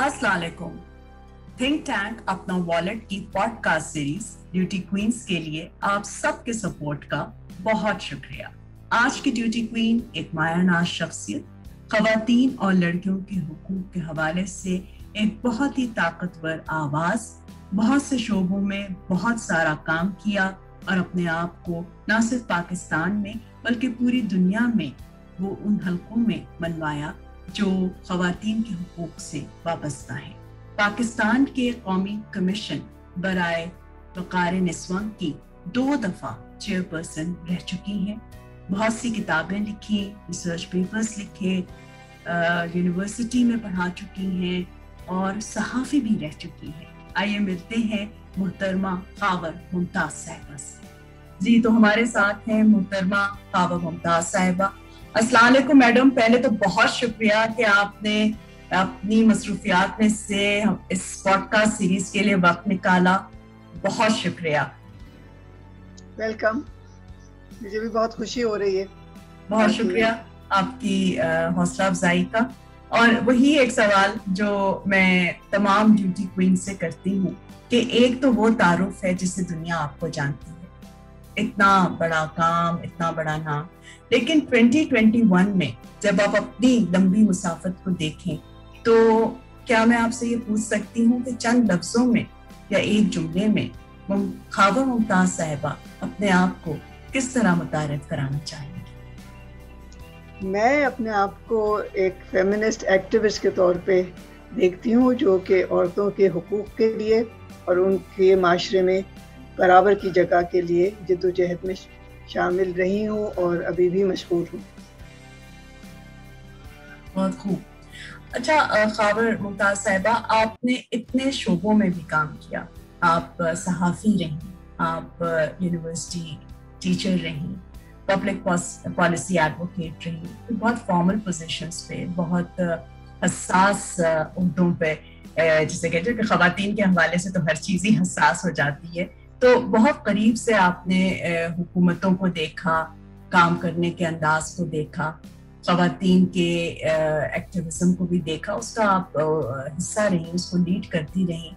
असलाकुम think tank अपना wallet की podcast series duty queens के लिए आप सबके सपोर्ट का बहुत शुक्रिया। आज की ड्यूटी क्वीन एक मायानाज शख्सियत खातन और लड़कियों के हकूक के हवाले से एक बहुत ही ताकतवर आवाज़, बहुत से शोबों में बहुत सारा काम किया और अपने आप को न सिर्फ़ पाकिस्तान में बल्कि पूरी दुनिया में वो उन हलकों में मनवाया जो खातन के हकूक से वाबस्ता है। पाकिस्तान के कौमी कमीशन बरए वक़ार की दो दफ़ा चेयरपर्सन रह चुकी हैं। बहुत सी किताबें लिखी, रिसर्च पेपर्स लिखे यूनिवर्सिटी में पढ़ा चुकी हैं और सहाफ़ी भी रह चुकी हैं। आइए मिलते हैं मुहतरमा खावर मुमताज़ साहिबा से। जी तो हमारे साथ हैं मुहतरमा खावर मुमताज़ साहिबा। अस्सलाम मैडम पहले तो बहुत शुक्रिया कि आपने अपनी मसरूफियात में से इस पॉडकास्ट सीरीज़ के लिए वक्त निकाला। बहुत शुक्रिया। वेलकम मुझे भी बहुत खुशी हो रही है। बहुत शुक्रिया आपकी हौसला अफजाई का। और वही एक सवाल जो मैं तमाम ड्यूटी क्वीन से करती हूँ कि एक तो वो तारुफ है जिसे दुनिया आपको जानती है। इतना बड़ा काम, इतना बड़ा नाम। लेकिन 2021 में जब आप अपनी लंबी मुसाफत को देखें तो क्या मैं आपसे ये पूछ सकती हूँ कि चंद लफ्जों में या एक जुमले में खावा मुमताज़ साहिबा अपने आप को किस तरह मुतारफ कराना चाहेंगे? मैं अपने आप को एक फेमिनिस्ट एक्टिविस्ट के तौर पे देखती हूँ जो कि औरतों के हकूक़ के लिए और उनके माशरे में बराबर की जगह के लिए जद्दोजहद में शामिल रही हूँ और अभी भी मशहूर हूँ। बहुत खूब। अच्छा खाबर मुमताज़ साहिबा, आपने इतने शोबों में भी काम किया। आप सहाफ़ी रही, आप यूनिवर्सिटी टीचर रही पब्लिक पॉलिसी एडवोकेट रही बहुत फॉर्मल पोजीशंस पे, बहुत हसास उहदों पे जिसे कहते हैं कि खातन के हवाले से तो हर चीज़ ही हसास हो जाती है। तो बहुत करीब से आपने हुकूमतों को देखा, काम करने के अंदाज को देखा खातन के एक्टिविज्म को भी देखा, उसका आप हिस्सा रही, उसको लीड करती रही।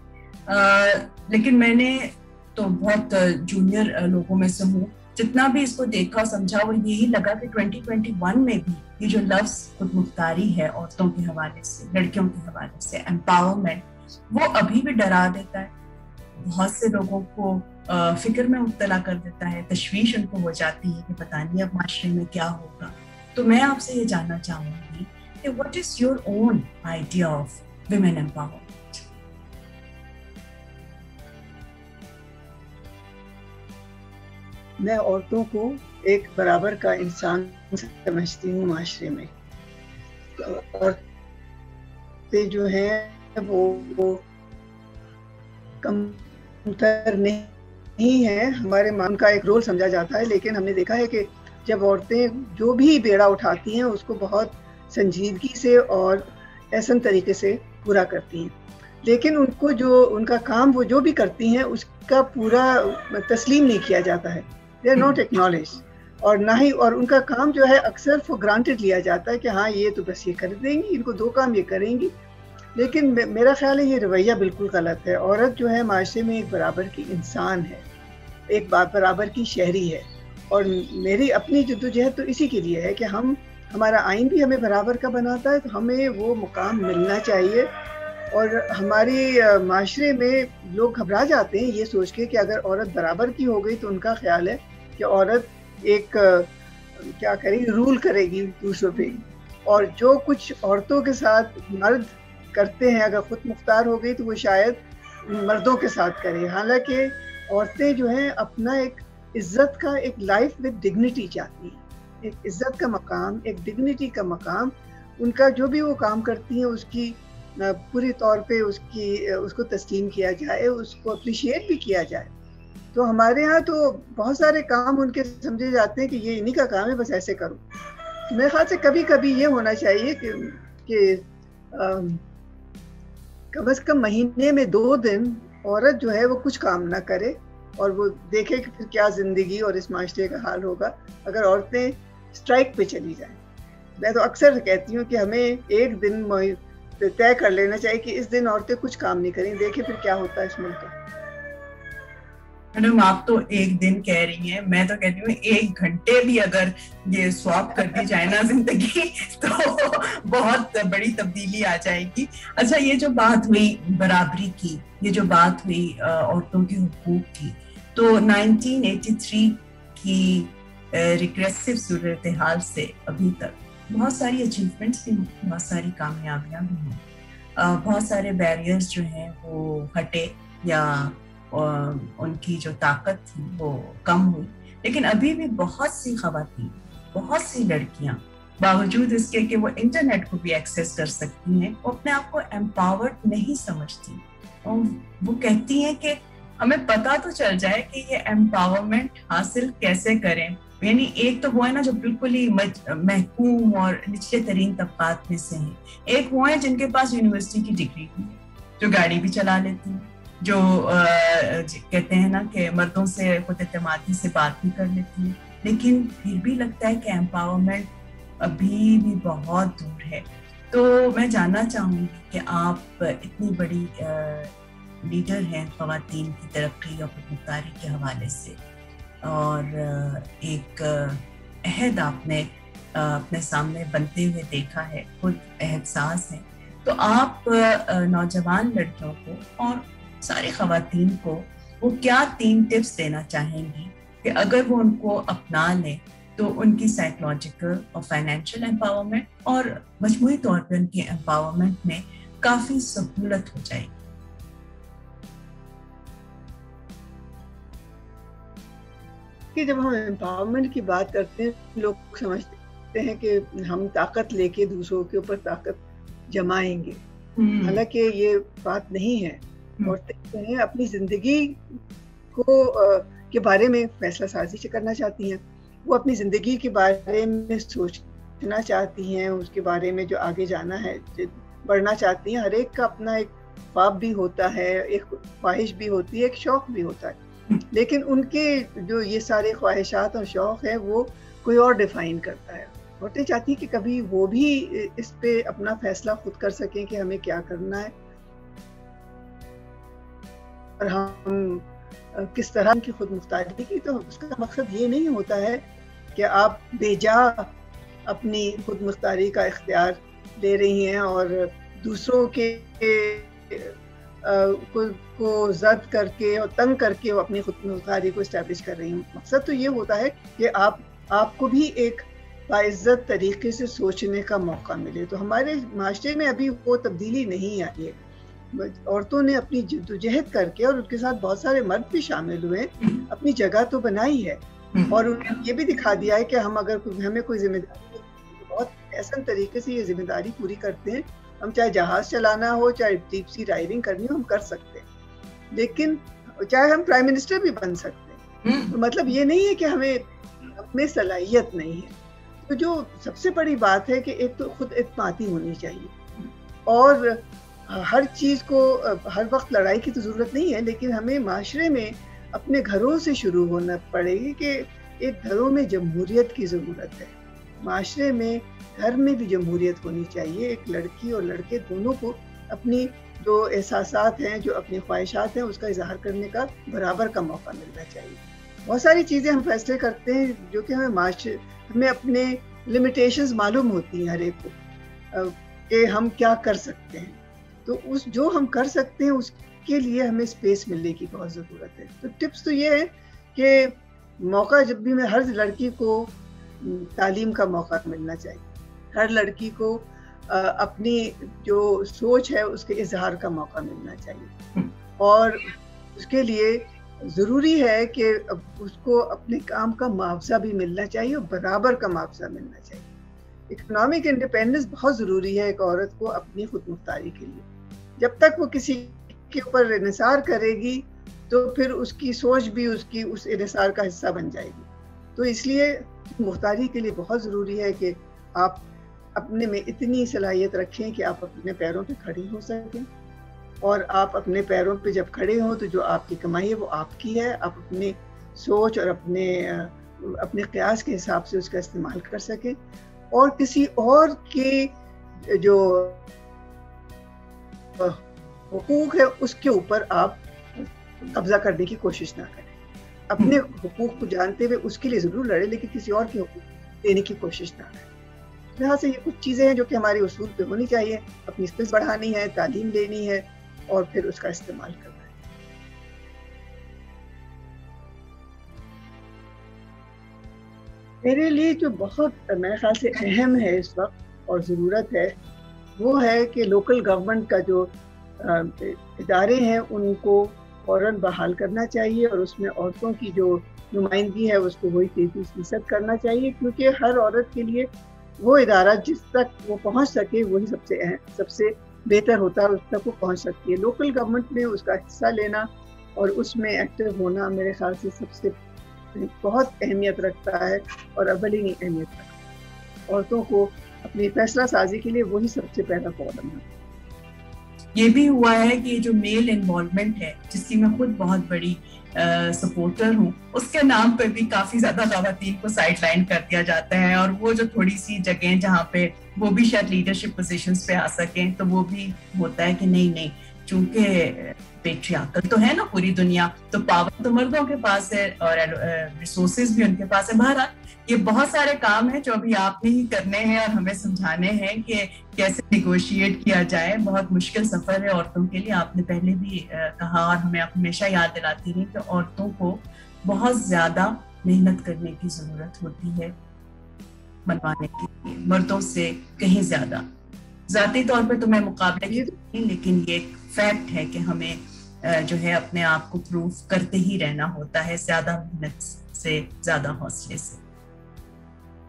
लेकिन मैंने तो बहुत जूनियर लोगों में से हूँ। जितना भी इसको देखा समझा, वो यही लगा कि 2021 में भी ये जो लफ्ज खुद मुख्तारी है, औरतों के हवाले से, लड़कियों के हवाले से एम्पावरमेंट वो अभी भी डरा देता है। बहुत से लोगों को फ़िक्र में मुबतला कर देता है, तशवीश उनको हो जाती है कि पता नहीं अब माशरे में क्या होगा। तो मैं आपसे ये जानना चाहूँगी कि what is your own idea of women empowerment मैं औरतों को एक बराबर का इंसान समझती हूँ माशरे में। औरतें जो हैं वो वो कमतर नहीं नहीं है, हमारे मान का एक रोल समझा जाता है, लेकिन हमने देखा है कि जब औरतें जो भी बेड़ा उठाती हैं, उसको बहुत संजीदगी से और ऐसा तरीके से पूरा करती हैं। लेकिन उनको जो, उनका काम वो जो भी करती हैं, उसका पूरा तस्लीम नहीं किया जाता है। दे आर नॉट एक्नॉलेज और ना ही, और उनका काम जो है, अक्सर फॉर ग्रांटेड लिया जाता है कि हाँ ये तो बस ये कर देंगी, इनको दो काम ये करेंगी लेकिन मेरा ख्याल है ये रवैया बिल्कुल गलत है। औरत जो है, माशरे में एक बराबर की इंसान है। एक बराबर की शहरी है। और मेरी अपनी जद्दोजहद तो इसी के लिए है कि हम, हमारा आइन भी हमें बराबर का बनाता है तो हमें वो मुकाम मिलना चाहिए। और हमारी माशरे में लोग घबरा जाते हैं ये सोच के कि अगर औरत बराबर की हो गई तो उनका ख्याल है कि औरत एक क्या करेगी, रूल करेगी दूसरों पे। और जो कुछ औरतों के साथ मर्द करते हैं, अगर खुद मुख्तार हो गई तो वो शायद मर्दों के साथ करे। हालाँकि औरतें जो हैं, अपना एक इज़्ज़त का, एक लाइफ विद डिग्निटी चाहती हैं। एक इज़्ज़त का मकाम, एक डिग्निटी का मकाम, उनका जो भी वो काम करती हैं, उसकी पूरी तौर पे उसकी उसको तस्लीम किया जाए, उसको अप्रिशिएट भी किया जाए। तो हमारे यहाँ तो बहुत सारे काम उनके समझे जाते हैं कि ये इन्हीं का काम है, बस ऐसे करो। मेरे ख्याल से कभी कभी ये होना चाहिए कि कि कम अज़ कम महीने में दो दिन औरत जो है वो कुछ काम ना करे और वो देखे कि फिर क्या ज़िंदगी और इस माशरे का हाल होगा, अगर औरतें स्ट्राइक पे चली जाए। मैं तो अक्सर कहती हूँ कि हमें एक दिन तय कर लेना चाहिए कि इस दिन औरतें कुछ काम नहीं करें, देखें फिर क्या होता है इस मुल्क का। मैडम, आप तो एक दिन कह रही हैं, मैं तो कहती हूँ, एक घंटे भी अगर ये स्वाप कर दी जाए ना ज़िंदगी तो बहुत बड़ी तब्दीली आ जाएगी। अच्छा ये जो बात हुई बराबरी की, ये जो बात हुई औरतों के हकूक की तो 1983 की रिग्रेसिव सूरत हाल से अभी तक बहुत सारी अचीवमेंट्स भी बहुत सारी कामयाबियाँ भी हुई। बहुत सारे बैरियर्स जो हैं, वो हटे या उनकी जो ताकत थी, वो कम हुई। लेकिन अभी भी बहुत सी खातन बहुत सी लड़कियाँ बावजूद इसके कि वो इंटरनेट को भी एक्सेस कर सकती हैं, वो अपने आप को एम्पावर्ड नहीं समझती। और वो कहती हैं कि हमें पता तो चल जाए कि ये एम्पावरमेंट हासिल कैसे करें। यानी एक तो वो है ना जो बिल्कुल ही महकूम और निचले तरीन तबकात में से हैं। एक वो है जिनके पास यूनिवर्सिटी की डिग्री है, जो गाड़ी भी चला लेती हैं। जो आ, कहते हैं ना कि मर्दों से खुद एतमादी से बात भी कर लेती है। लेकिन फिर भी लगता है कि एम्पावरमेंट अभी भी बहुत दूर है। तो मैं जानना चाहूँगी कि आप इतनी बड़ी लीडर हैं खातन की तरक्की और खुदमुख्तारी के हवाले से। और एक अहद आपने अपने सामने बनते हुए देखा है खुद एहसास है। तो आप नौजवान लड़कियों को और सारी खातन को वो क्या तीन टिप्स देना चाहेंगी कि अगर वो उनको अपना लें तो उनकी साइकोलॉजिकल और फाइनेंशियल एम्पावरमेंट और मजमू तौर पर उनकी एम्पावरमेंट में काफ़ी सहूलत हो जाएगी। कि जब हम एम्पावरमेंट की बात करते हैं लोग समझते हैं कि हम ताकत लेके दूसरों के ऊपर ताकत जमाएँगे। हम्म। हालाँकि ये बात नहीं है। औरतें हैं अपनी ज़िंदगी को आ, के बारे में फैसला साजी करना चाहती हैं। वो अपनी ज़िंदगी के बारे में सोचना चाहती हैं उसके बारे में जो आगे जाना है बढ़ना चाहती हैं। हर एक का अपना एक ख्वाब भी होता है एक ख्वाहिश भी होती है एक शौक भी होता है। हम्म। लेकिन उनके जो ये सारे ख्वाहिशात और शौक है वो कोई और डिफाइन करता है। औरतें चाहती हैं कि कभी वो भी इस पे अपना फैसला खुद कर सकें कि हमें क्या करना है। और हम किस तरह की खुद मुख्तारी की तो उसका मकसद ये नहीं होता है कि आप बेजा अपनी खुद मुख्तारी का इख्तियार ले रही हैं और दूसरों के को, को जद करके और तंग करके वो अपनी खुद मुख्तारी को इस्टेब्लिश कर रही हैं। मकसद तो ये होता है कि आप आपको भी एक बाइज़्ज़त तरीके से सोचने का मौका मिले। तो हमारे माशरे में अभी वो तब्दीली नहीं आई है। औरतों ने अपनी जद्दोजहद करके और उनके साथ बहुत सारे मर्द भी शामिल हुए। अपनी जगह तो बनाई है। और उन्होंने ये भी दिखा दिया है कि हम अगर हमें कोई ज़िम्मेदारी तो बहुत ऐसा तरीके से ये ज़िम्मेदारी पूरी करते हैं हम चाहे जहाज़ चलाना हो चाहे डीप सी राइडिंग करनी हो हम कर सकते हैं लेकिन चाहे हम प्राइम मिनिस्टर भी बन सकते हैं हम्म। तो मतलब ये नहीं है कि हमें हमें सलाहियत नहीं है तो जो सबसे बड़ी बात है कि एक तो खुद एतमादी होनी चाहिए और हर चीज़ को हर वक्त लड़ाई की तो ज़रूरत नहीं है, लेकिन हमें माशरे में अपने घरों से शुरू होना पड़ेगी कि एक घरों में जमहूरियत की ज़रूरत है। माशरे में घर में भी जमहूरियत होनी चाहिए। एक लड़की और लड़के दोनों को अपनी जो एहसास हैं, जो अपनी ख्वाहिशात हैं, उसका इजहार करने का बराबर का मौका मिलना चाहिए। बहुत सारी चीज़ें हम फैसले करते हैं, जो कि हमें हमें अपने लिमिटेशंस मालूम होती हैं हर एक को कि हम क्या कर सकते हैं। तो उस, जो हम कर सकते हैं, उसके लिए हमें स्पेस मिलने की बहुत ज़रूरत है। तो टिप्स तो ये है कि मौका जब भी मैं, हर लड़की को तालीम का मौका मिलना चाहिए। हर लड़की को अपनी जो सोच है, उसके इजहार का मौका मिलना चाहिए। और उसके लिए ज़रूरी है कि उसको अपने काम का मुआवजा भी मिलना चाहिए और बराबर का मुआवजा मिलना चाहिए। इकोनॉमिक इंडिपेंडेंस बहुत ज़रूरी है एक औरत को अपनी खुद मुख्तारी के लिए। जब तक वो किसी के ऊपर इसार करेगी तो फिर उसकी सोच भी उसकी उस इसार का हिस्सा बन जाएगी। तो इसलिए मुख्तारी के लिए बहुत ज़रूरी है कि आप अपने में इतनी सलाहियत रखें कि आप अपने पैरों पे खड़ी हो सकें। और आप अपने पैरों पे जब खड़े हों तो जो आपकी कमाई है, वो आपकी है। आप अपने सोच और अपने अपने क्यास के हिसाब से उसका इस्तेमाल कर सकें। और किसी और के जो हकूक है उसके ऊपर आप कब्जा करने की कोशिश ना करें। अपने हकूक को जानते हुए उसके लिए ज़रूर लड़े लेकिन किसी और के हकूक देने की कोशिश ना करें। यहाँ से ये कुछ चीज़ें हैं जो कि हमारे उसूल पे होनी चाहिए। अपनी स्किल्स बढ़ानी है तालीम लेनी है और फिर उसका इस्तेमाल करना है। मेरे लिए जो बहुत मेरे ख्याल से अहम है इस वक्त और ज़रूरत है वो है कि लोकल गवर्नमेंट का जो इदारे हैं, उनको फ़ौर बहाल करना चाहिए और उसमें औरतों की जो नुमाइंदगी है, उसको वही तैंतीस फ़ीसद करना चाहिए, क्योंकि हर औरत के लिए वो इदारा जिस तक वो पहुँच सके, वही सबसे अहम, सबसे बेहतर होता है उस तक वो पहुँच सकती है। लोकल गवर्नमेंट में उसका हिस्सा लेना और उसमें एक्टिव होना मेरे ख्याल से सबसे बहुत अहमियत रखता है और अवली अहमियत रखता है। औरतों को अपनी फैसला साजी के लिए वही सबसे पहला कदम है। ये भी हुआ है कि जो मेल इन्वॉल्वमेंट है, जिसकी मैं खुद बहुत बड़ी सपोर्टर हूँ, उसके नाम पर भी काफ़ी ज़्यादा खातन को साइडलाइन कर दिया जाता है और वो जो थोड़ी सी जगह जहाँ पे वो भी शायद लीडरशिप पोजीशंस पे आ सकें तो वो भी होता है कि नहीं नहीं, चूँकि पेट्रियाकल तो है ना पूरी दुनिया। तो पावर तो मर्दों के पास है और रिसोर्सेज भी उनके पास है। बहरहाल ये बहुत सारे काम है जो अभी आपने ही करने हैं और हमें समझाने हैं कि कैसे निगोशिएट किया जाए। बहुत मुश्किल सफ़र है औरतों के लिए। आपने पहले भी कहा और हमें आप हमेशा याद दिलाती रही कि औरतों को बहुत ज़्यादा मेहनत करने की ज़रूरत होती है मनवाने के लिए। मर्दों से कहीं ज़्यादा। जाती तौर पर तो मैं मुकाबले की लेकिन ये फैक्ट है कि हमें जो है अपने आप को प्रूव करते ही रहना होता है ज़्यादा मेहनत से ज़्यादा हौसले से।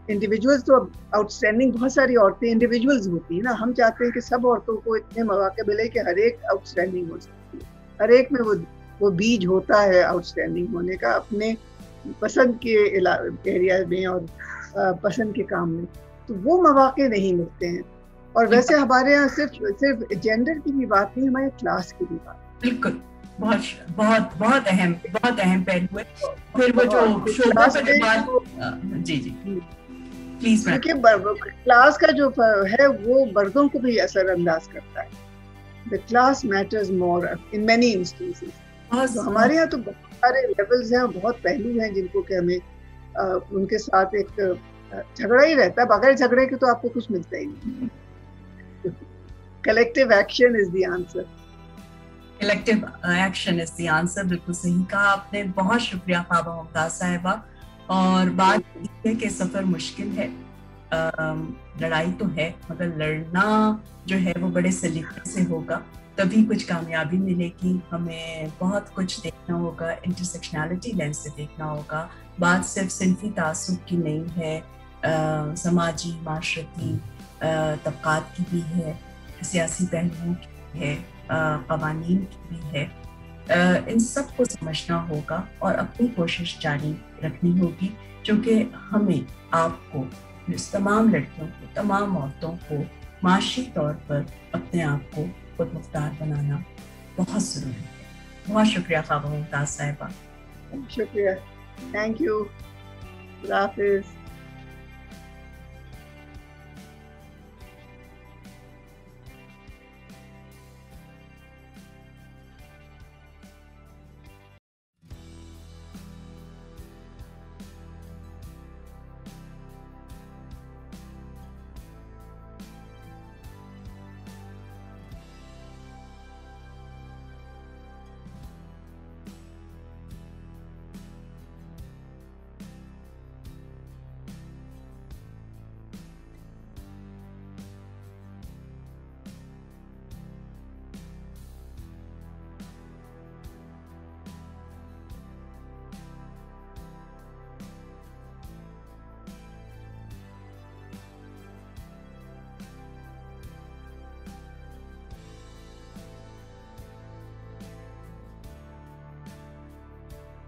इंडिविजुअल्स तो आउटस्टैंडिंग बहुत सारी औरतें इंडिविजुअल्स होती है ना। हम चाहते हैं कि सब औरतों को इतने मौके मिले कि हर एक आउटस्टैंडिंग हो सकती है। हर एक में वो वो बीज होता है आउटस्टैंडिंग होने का अपने पसंद के एरिया में और पसंद के काम में। तो वो मौाक़े नहीं मिलते हैं। और वैसे हमारे यहाँ सिर्फ़ सिर्फ़ जेंडर की भी बात नहीं हमारे क्लास की भी बात। बिल्कुल बहुत बहुत बहुत अहम बहुत अहम पहलू है। फिर वो जो शोभा के बाद जी जी प्लीज़ क्योंकि क्लास का जो है वो मर्दों को भी असरअंदाज करता है। The class matters more in many instances तो हमारे यहाँ तो बहुत सारे लेवल्स हैं बहुत पहलू हैं जिनको कि हमें आ, उनके साथ एक झगड़ा ही रहता है। बगैर झगड़े के तो आपको कुछ मिलता ही नहीं। Collective action is the answer collective action is the answer बिल्कुल सही कहा आपने। बहुत शुक्रिया ख्वाबा मुमताज़ साहिबा। और बात है कि सफ़र मुश्किल है। लड़ाई तो है, मगर लड़ना जो है वो बड़े सलीके से होगा। तभी कुछ कामयाबी मिलेगी। हमें बहुत कुछ देखना होगा। इंटरसेक्शनैलिटी लेंस से देखना होगा। बात सिर्फ़ सिंफी तासुब की नहीं है। समाजी, माशरती तबक़ात की भी है। सियासी पहलुओं की है। कवानीन भी है। इन सबको समझना होगा और अपनी कोशिश जारी रखनी होगी, क्योंकि हमें आपको तमाम लड़कियों को, तमाम औरतों को माशी तौर पर अपने आप को खुद मुख्तार बनाना बहुत ज़रूरी है। बहुत शुक्रिया खाबा मुमताज़ साहिबा। शुक्रिया। थैंक यू हाफिज़।